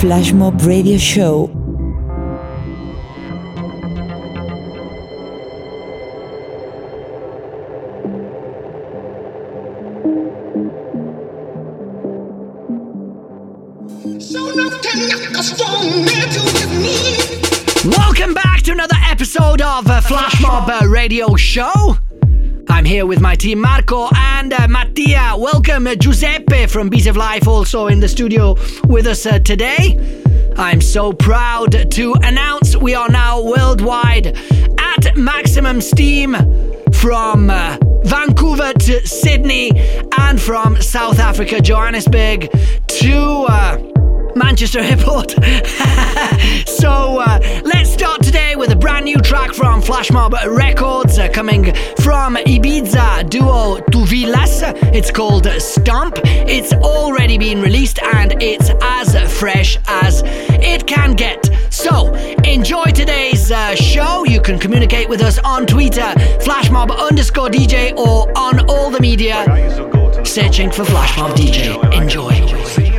Flashmob Radio Show. Welcome back to another episode of uh, Flashmob uh, Radio Show. I'm here with my team Marco and uh, Mattia. Welcome uh, Giuseppe from Beats of Life also in the studio with us uh, today. I'm so proud to announce we are now worldwide at maximum steam from uh, Vancouver to Sydney and from South Africa, Johannesburg to uh, Manchester Airport. so uh, let's start today with a brand new track from Flashmob Records uh, coming from Ibiza duo 2VILAS. It's called Stomp. It's already been released and it's as fresh as it can get. So enjoy today's uh, show. You can communicate with us on Twitter, flashmob underscore DJ, or on all the media, searching for Flashmob DJ. Enjoy.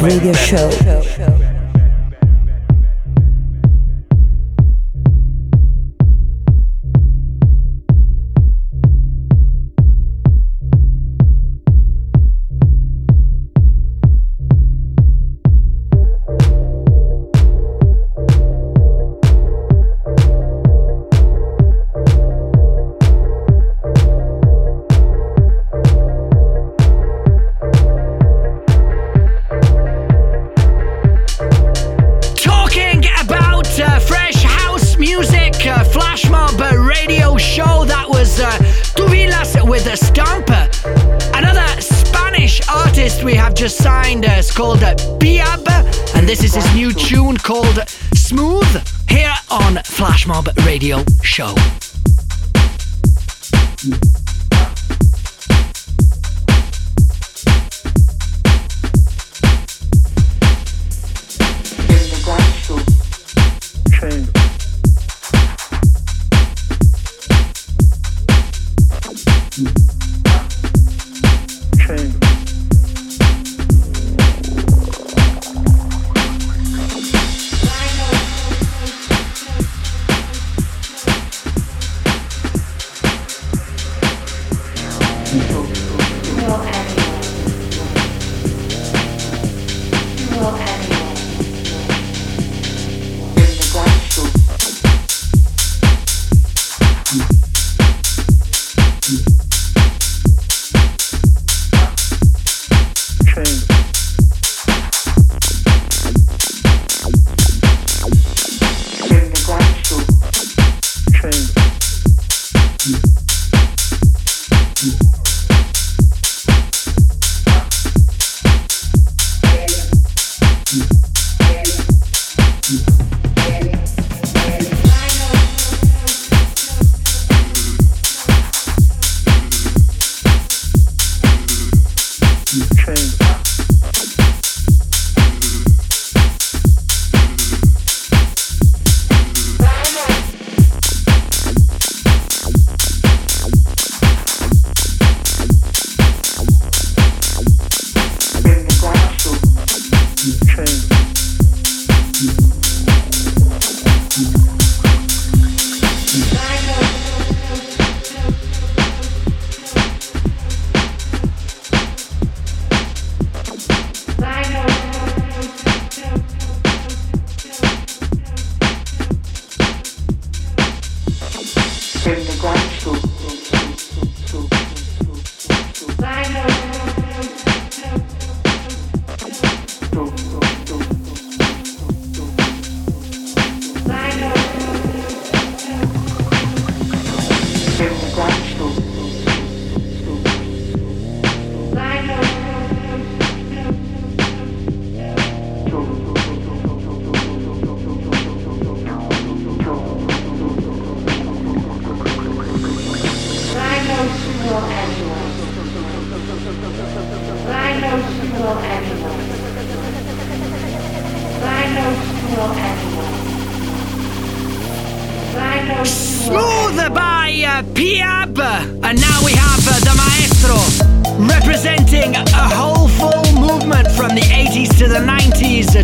Radio Show. Radio Show.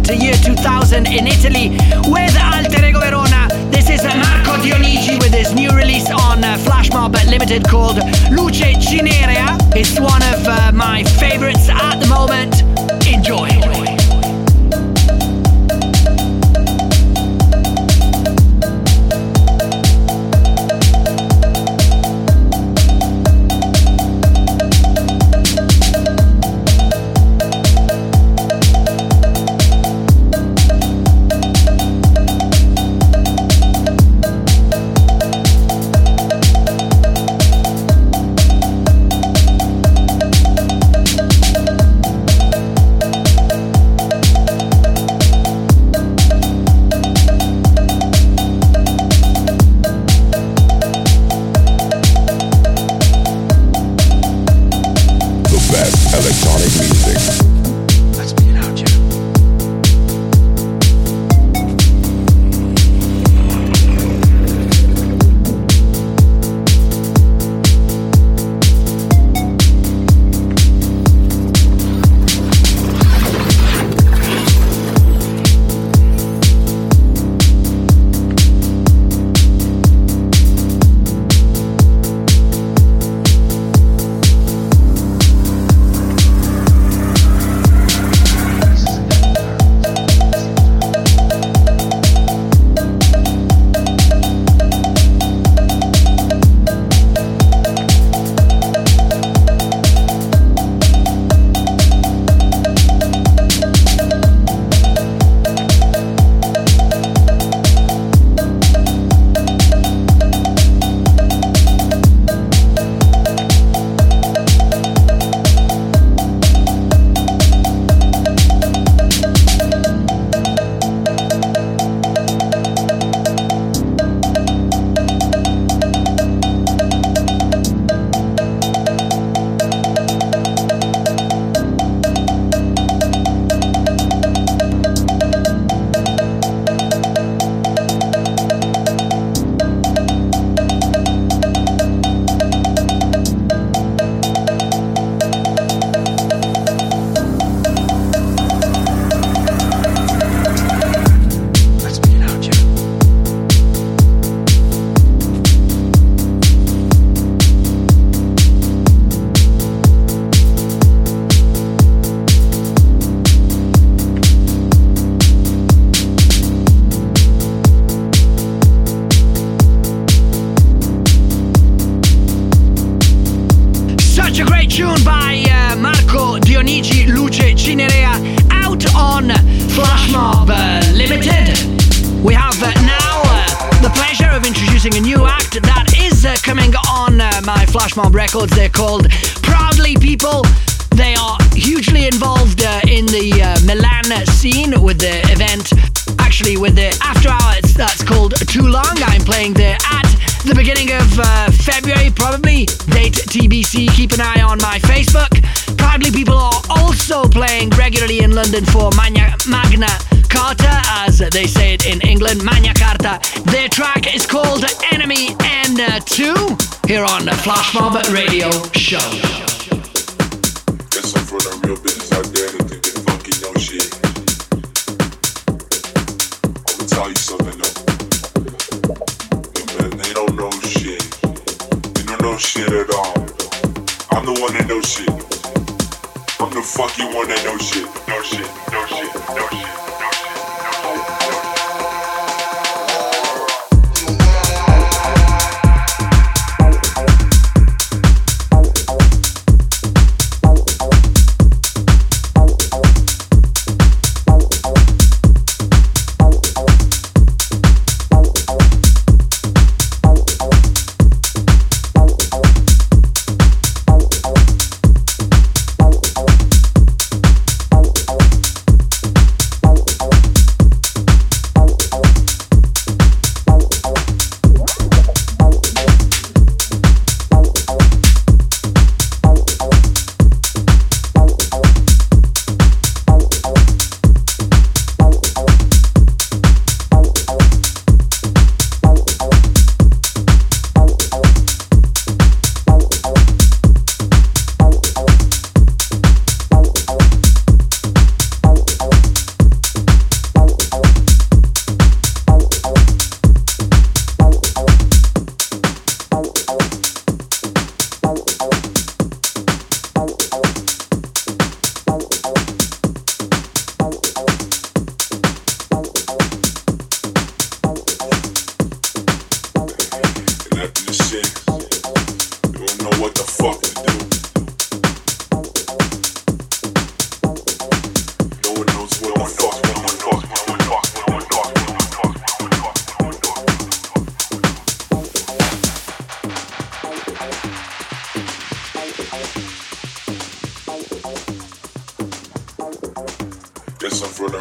To year 2000 in Italy with Alter Ego Verona. This is Marco Dionigi with his new release on uh, Flashmob Limited called Luce Cinerea. It's one of uh, my favorites at the moment. your bitch.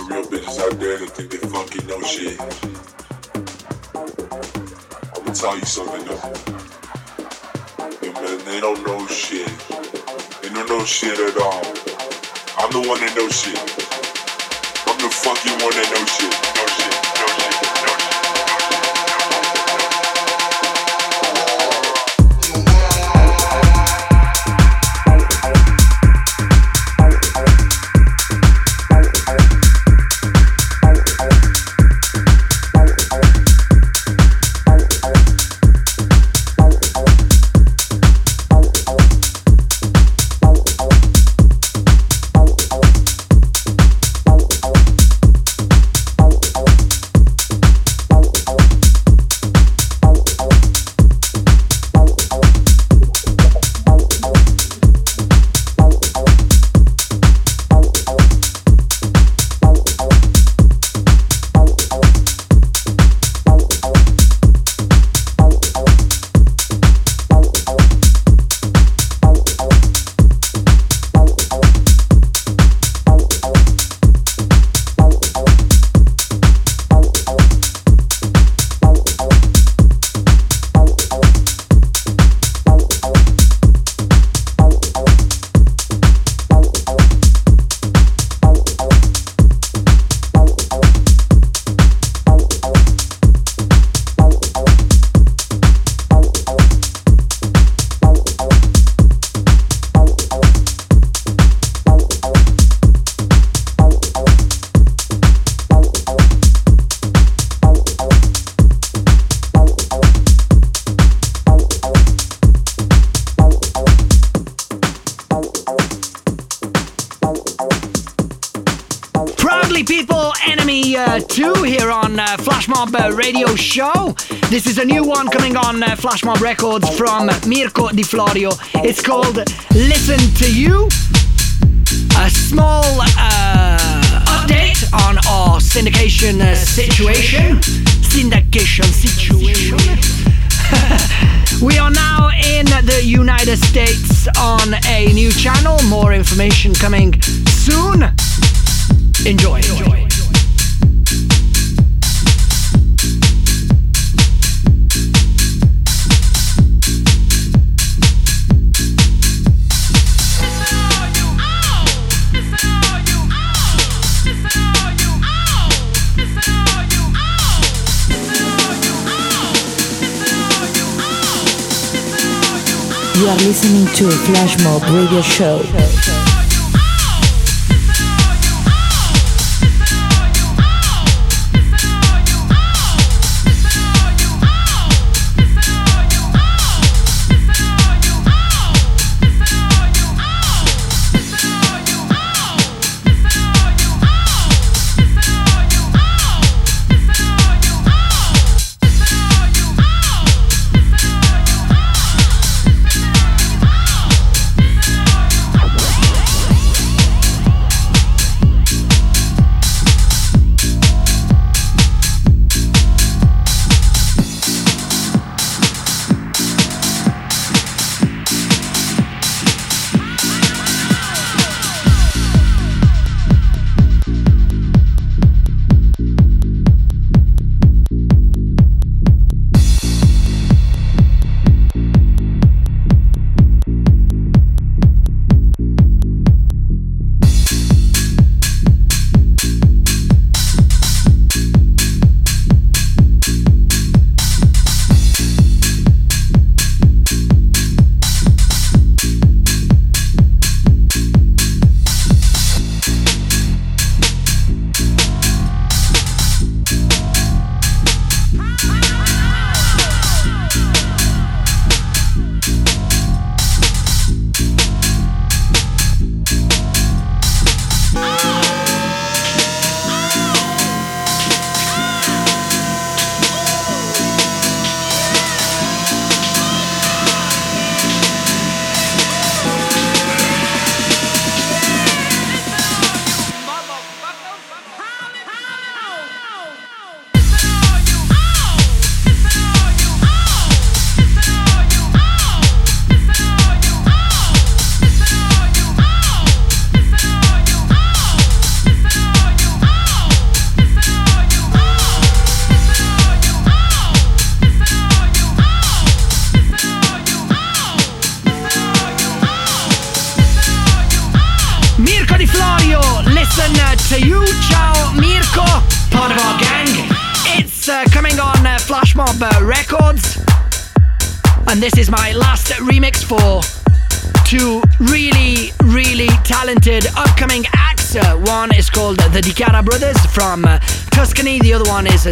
real bitches out there that think they funky, no shit. I'ma tell you something though. Them, they don't know shit. They don't know shit at all. I'm the one that knows shit. I'm the fucking one that knows shit. Flashmob uh, Radio Show. This is a new one coming on uh, Flashmob Records from Mirko Di Florio. It's called Listen to You. A small uh, update on our syndication uh, situation. Syndication situation. we are now in the United States on a new channel. More information coming soon. Enjoy. Enjoy. You are listening to Flashmob Radio Show.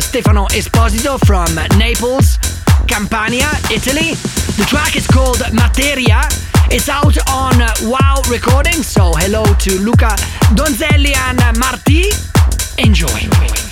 Stefano Esposito from Naples, Campania, Italy. The track is called Materia. It's out on Wow Recording, so hello to Luca Donzelli and Marti. Enjoy.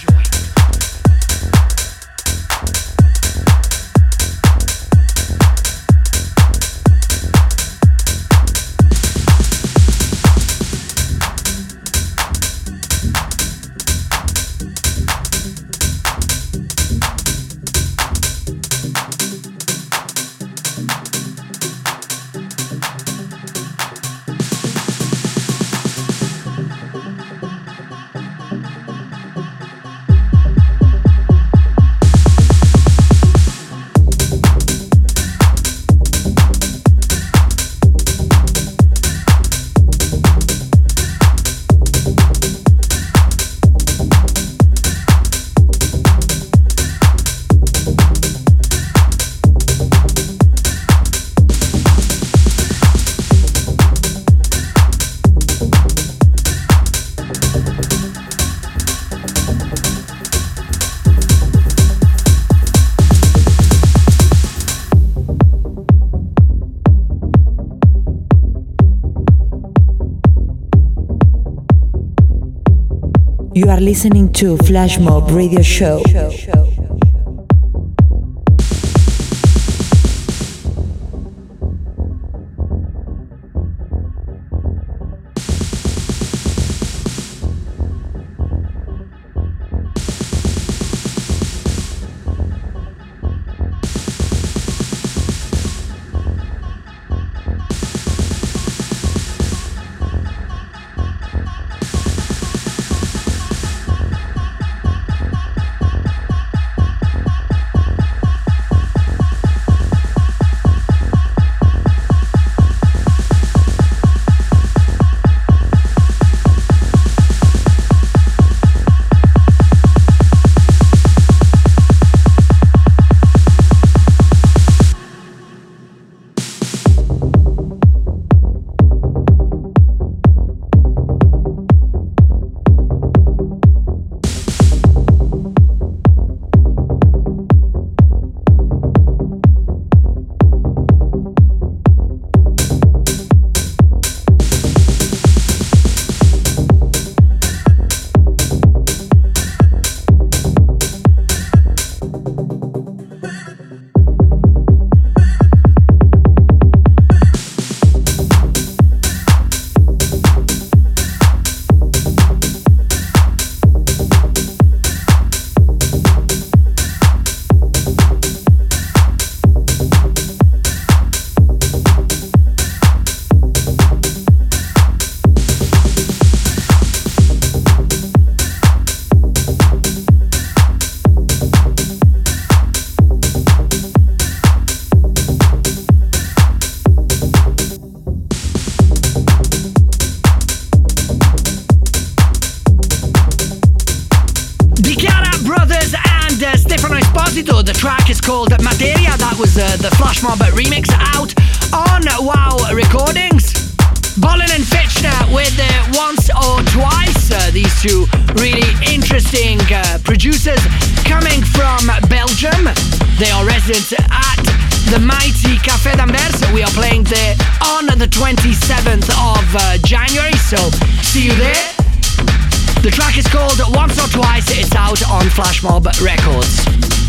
listening to Flashmob Radio Show. With uh, Once or Twice. Uh, these two really interesting uh, producers coming from Belgium. They are residents at the mighty Café d'Anvers. We are playing there on the 27th of uh, January, so see you there. The track is called Once or Twice. It's out on Flashmob Records.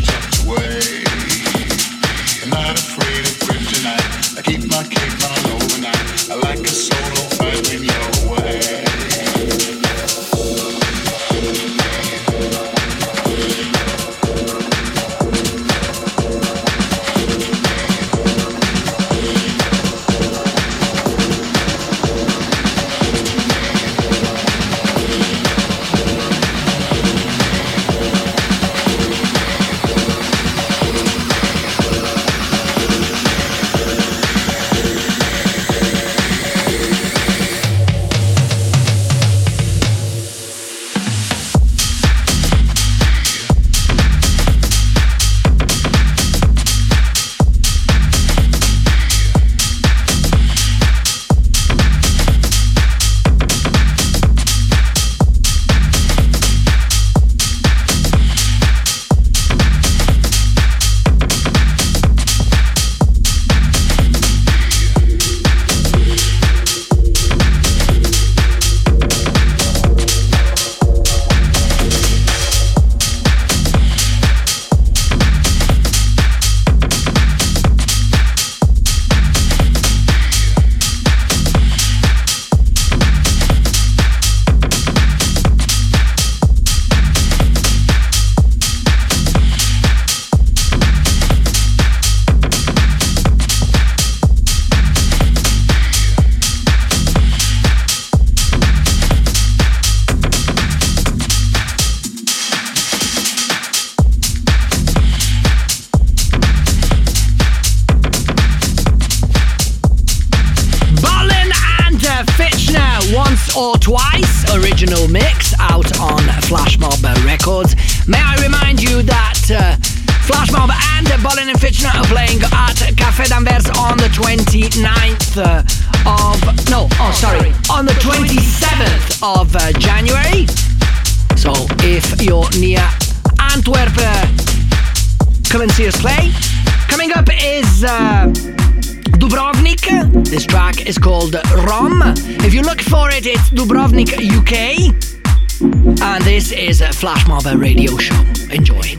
or twice original mix out on Flashmob Records. May I remind you that uh, Flashmob and Bollen and Fichtner are playing at Café d'Anvers on the 29th uh, of no, oh sorry, on the 27th of uh, January. So if you're near Antwerp, uh, come and see us play. Coming up is. Dubrovnik. This track is called Rohm. If you look for it, it's Dubrovnik UK. And this is a Flashmob radio show. Enjoy.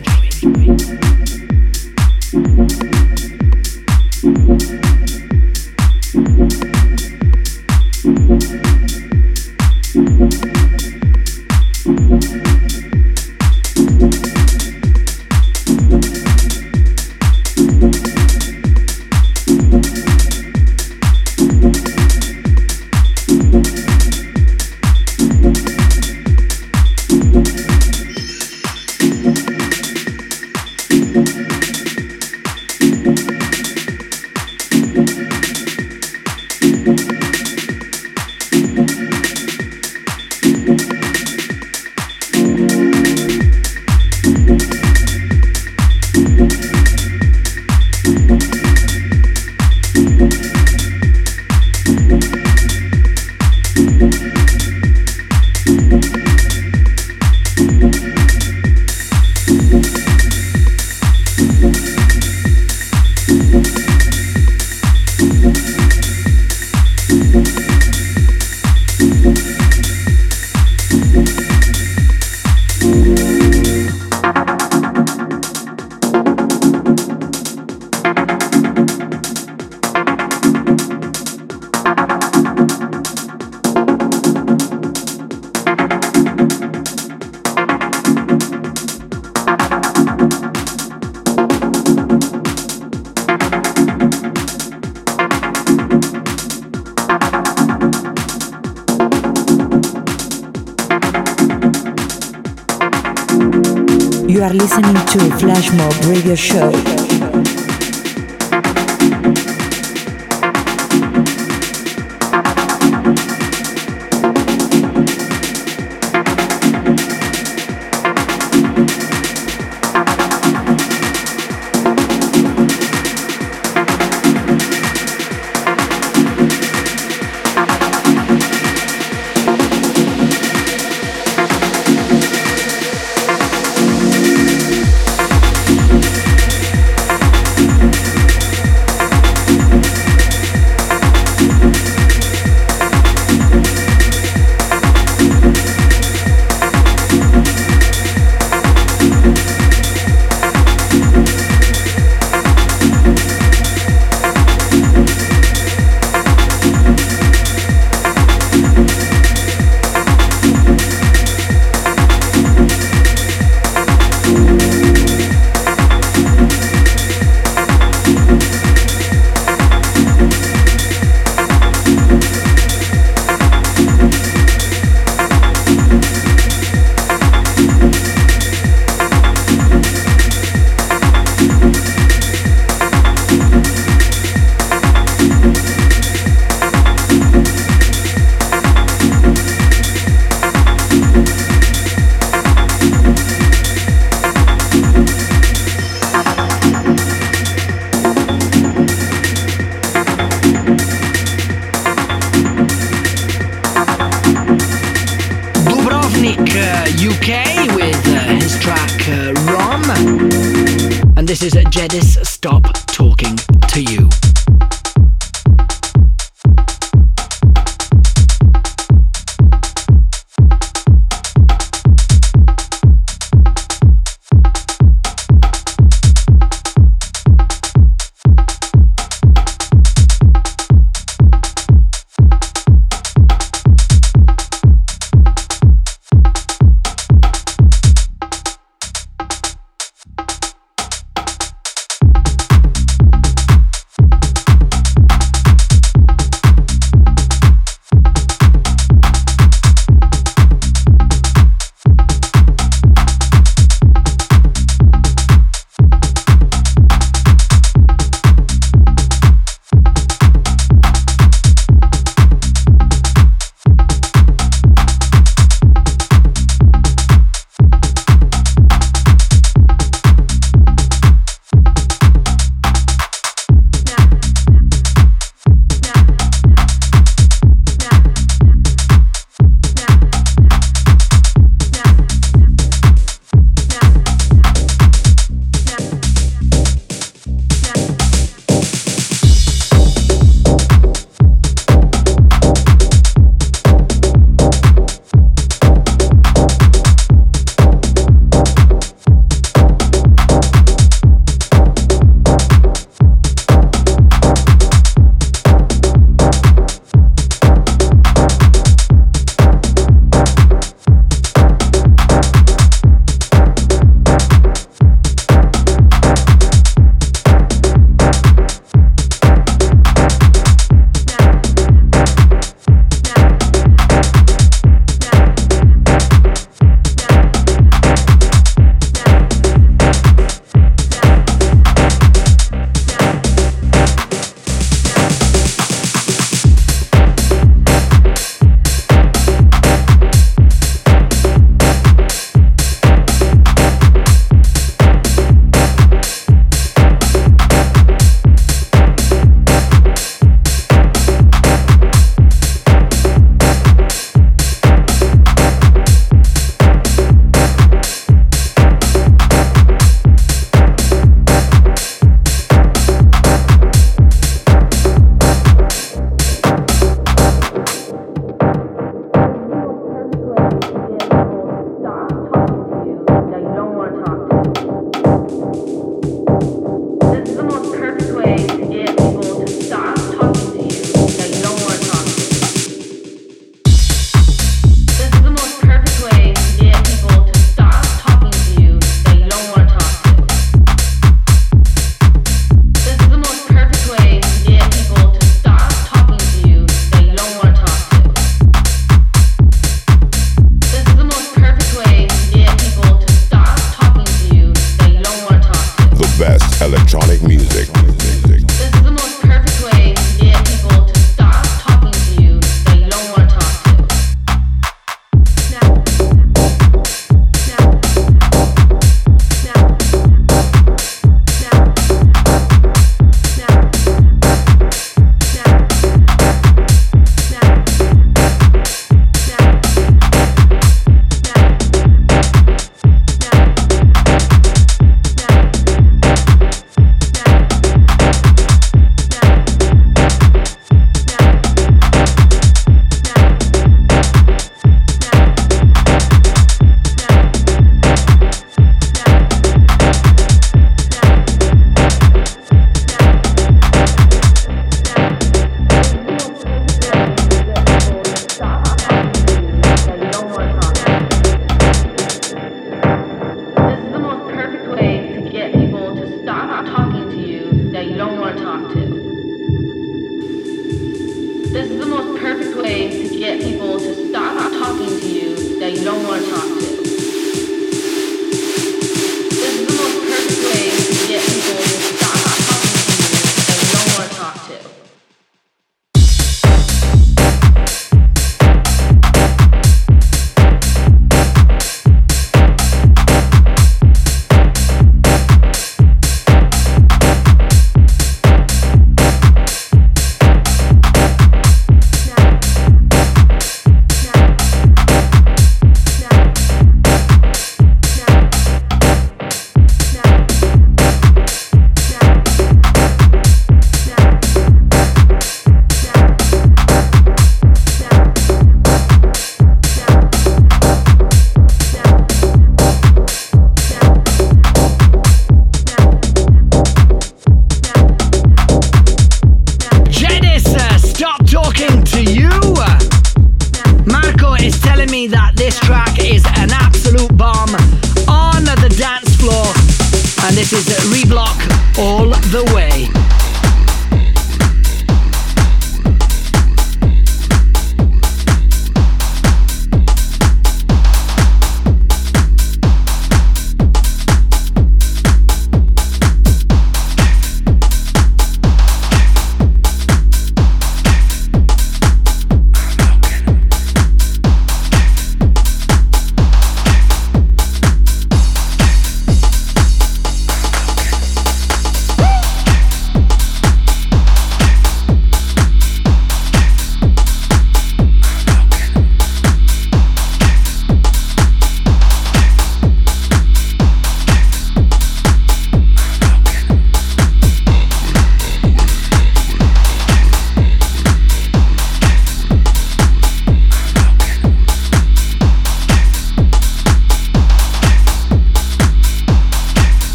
Flashmob Radio Show.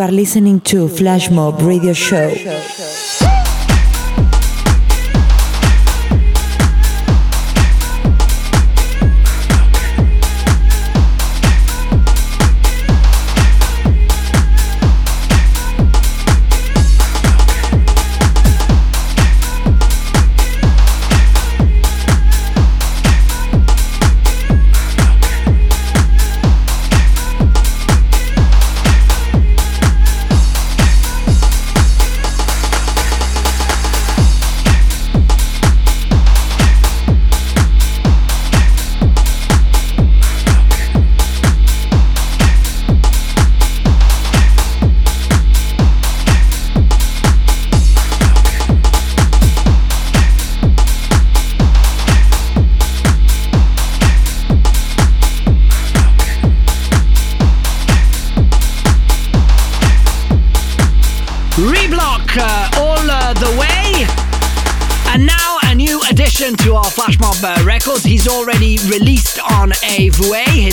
You are listening to Flashmob Radio Show.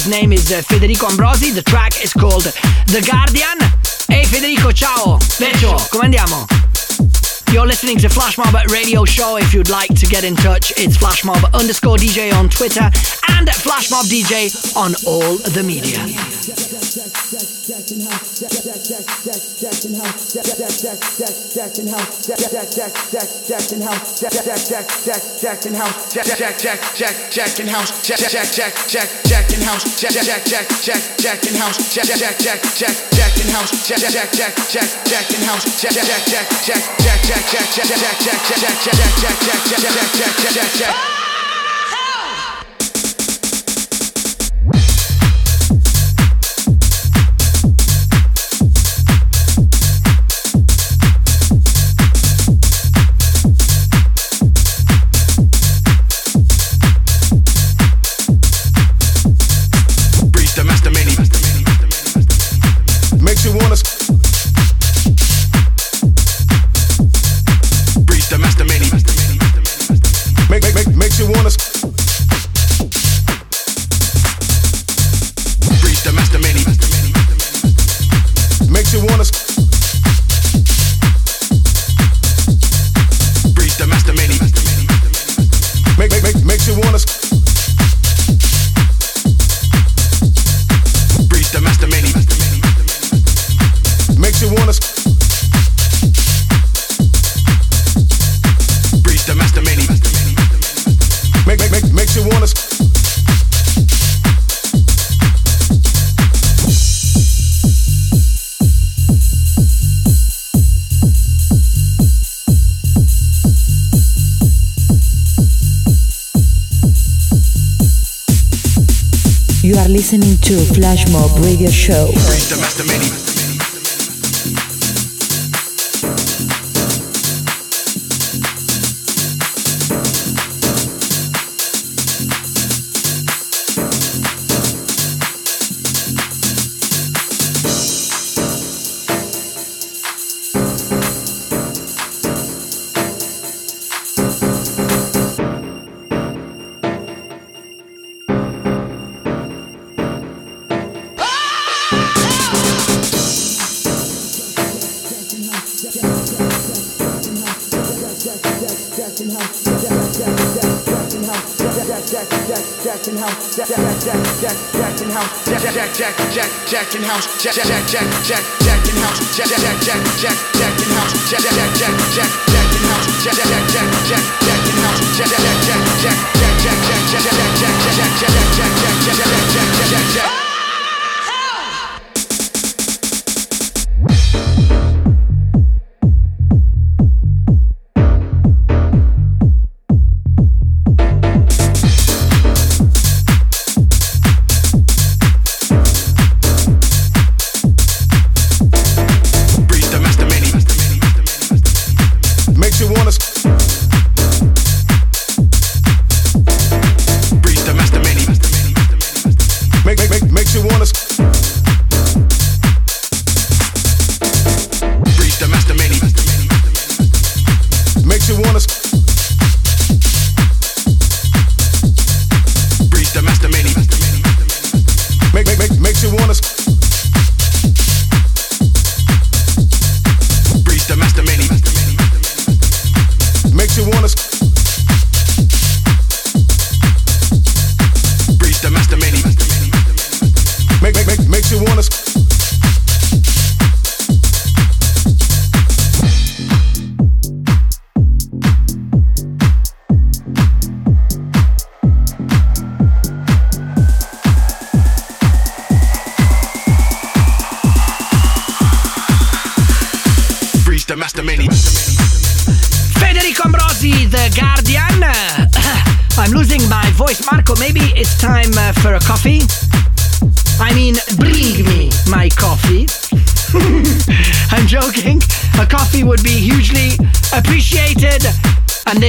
His name is uh, Federico Ambrosi. The track is called The Guardian. Hey Federico, ciao. Leccio, come andiamo? You're listening to Flashmob Radio Show. If you'd like to get in touch, it's Flashmob underscore DJ on Twitter and Flashmob DJ on all the media. Breach are listening to Flashmob Radio Show. Breach the master many. Breach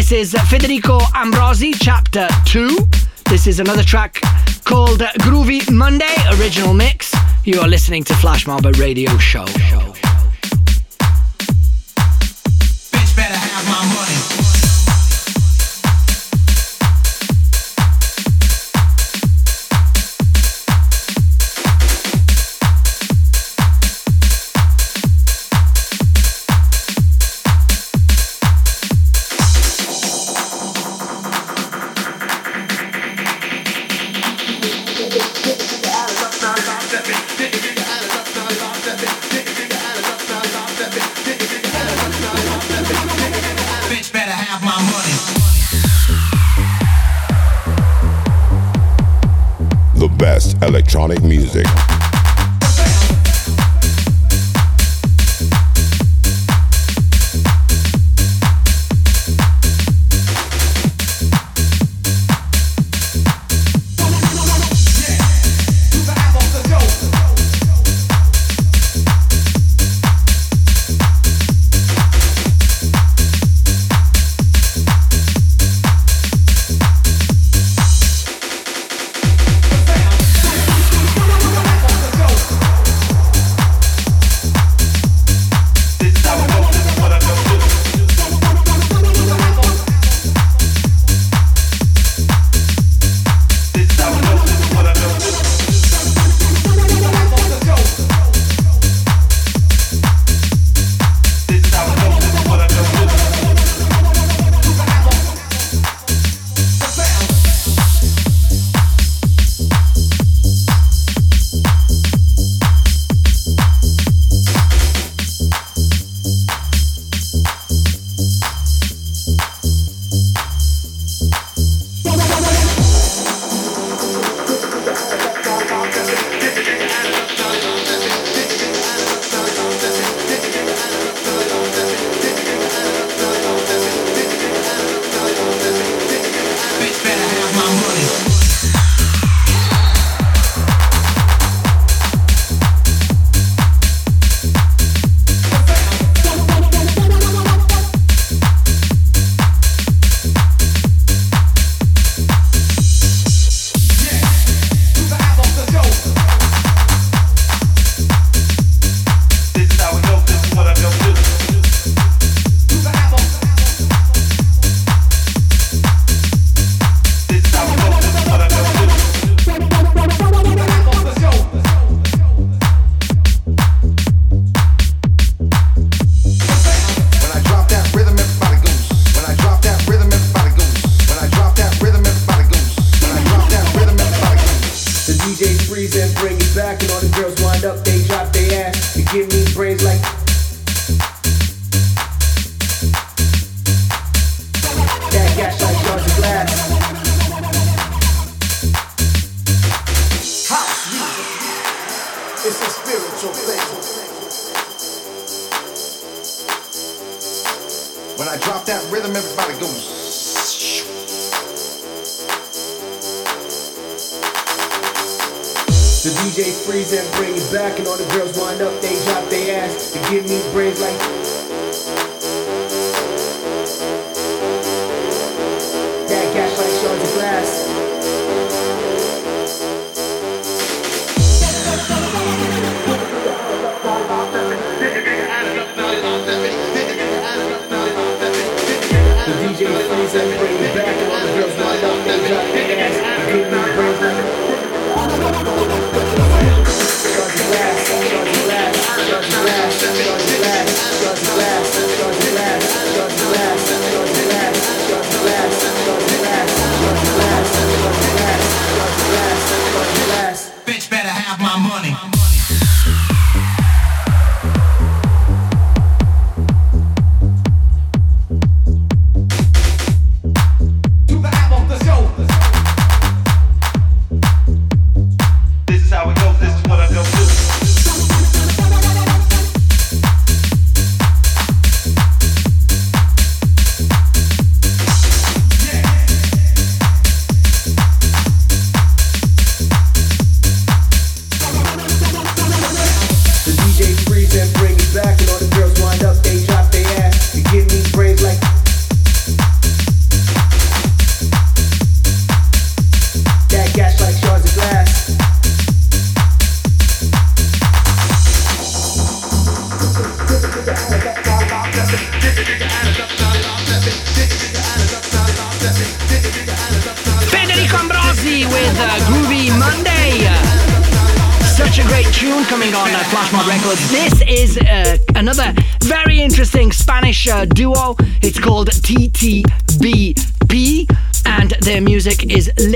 This is Federico Ambrosi, Chapter 2. This is another track called Groovy Monday, original mix. You are listening to Flashmob Radio Show. Bitch better have my money. electronic music.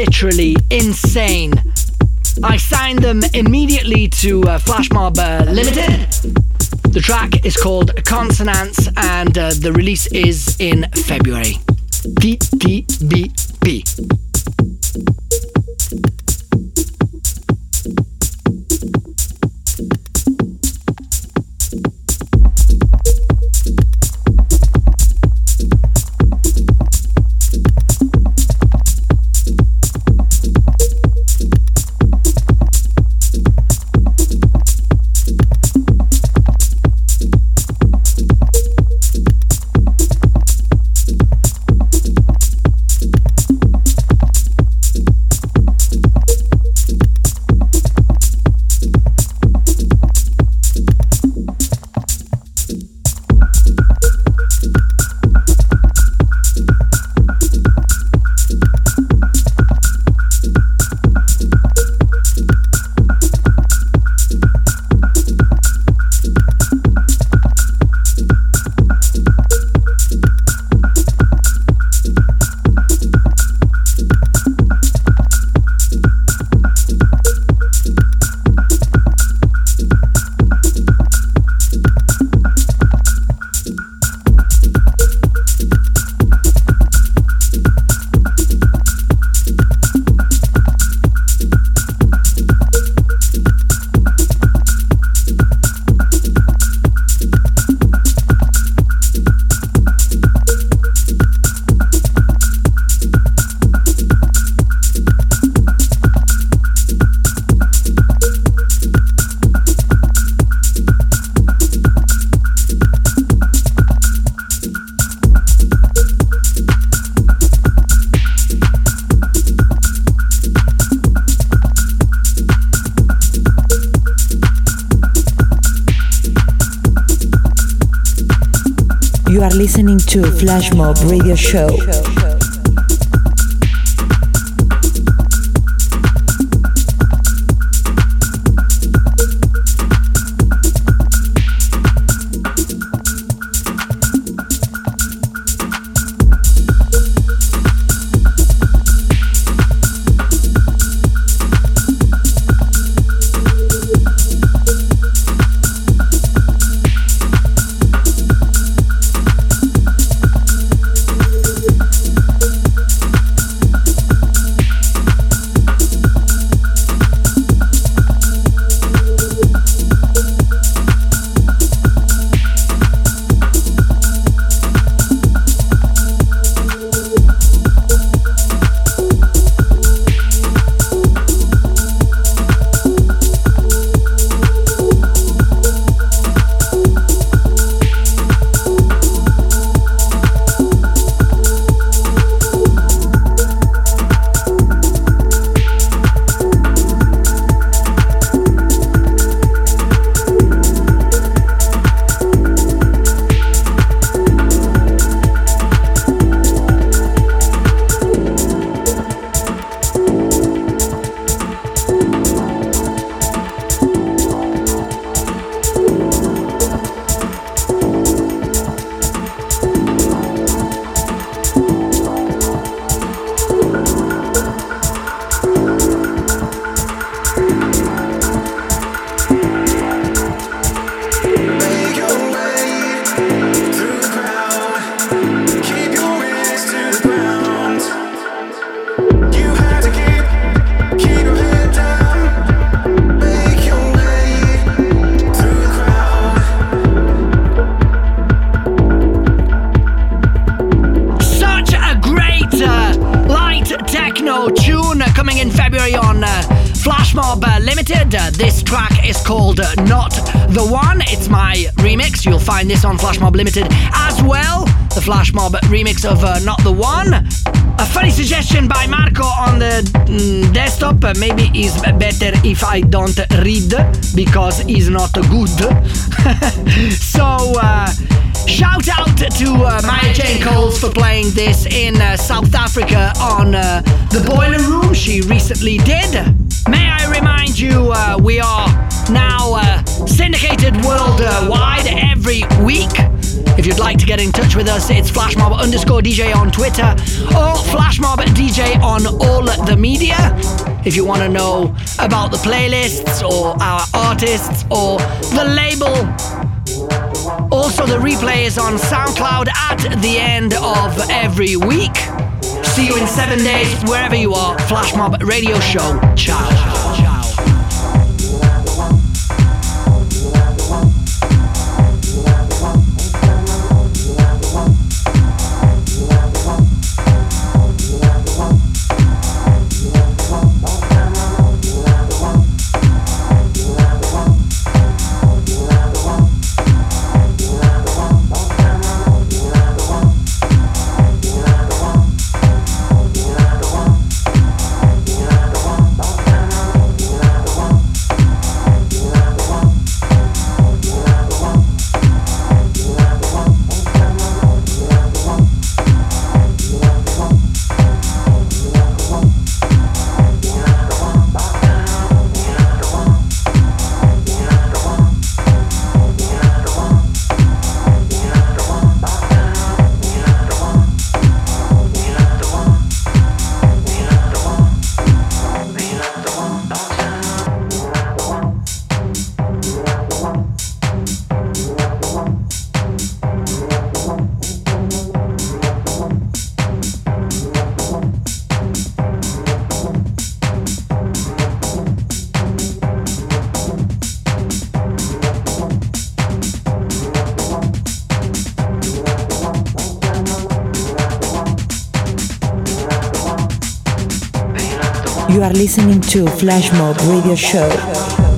Literally insane. I signed them immediately to uh, Flashmob uh, Limited. The track is called Consonance, and uh, the release is in February. TTBP. Flashmob Radio Show. Of uh, Not the One. A funny suggestion by Marco on the mm, desktop. Uh, maybe it's better if I don't read because it's not good. so, uh, Shout out to uh, Maya Jane Coles for playing this in uh, South Africa on uh, the Boiler Room she recently did. May I remind you, uh, we are now syndicated like to get in touch with us, it's flashmob underscore DJ on Twitter or flashmob DJ on all the media. If you want to know about the playlists or our artists or the label, also the replay is on SoundCloud at the end of every week. See you in seven days, wherever you are. Flashmob Radio Show. Ciao. You are listening to Flashmob Radio Show.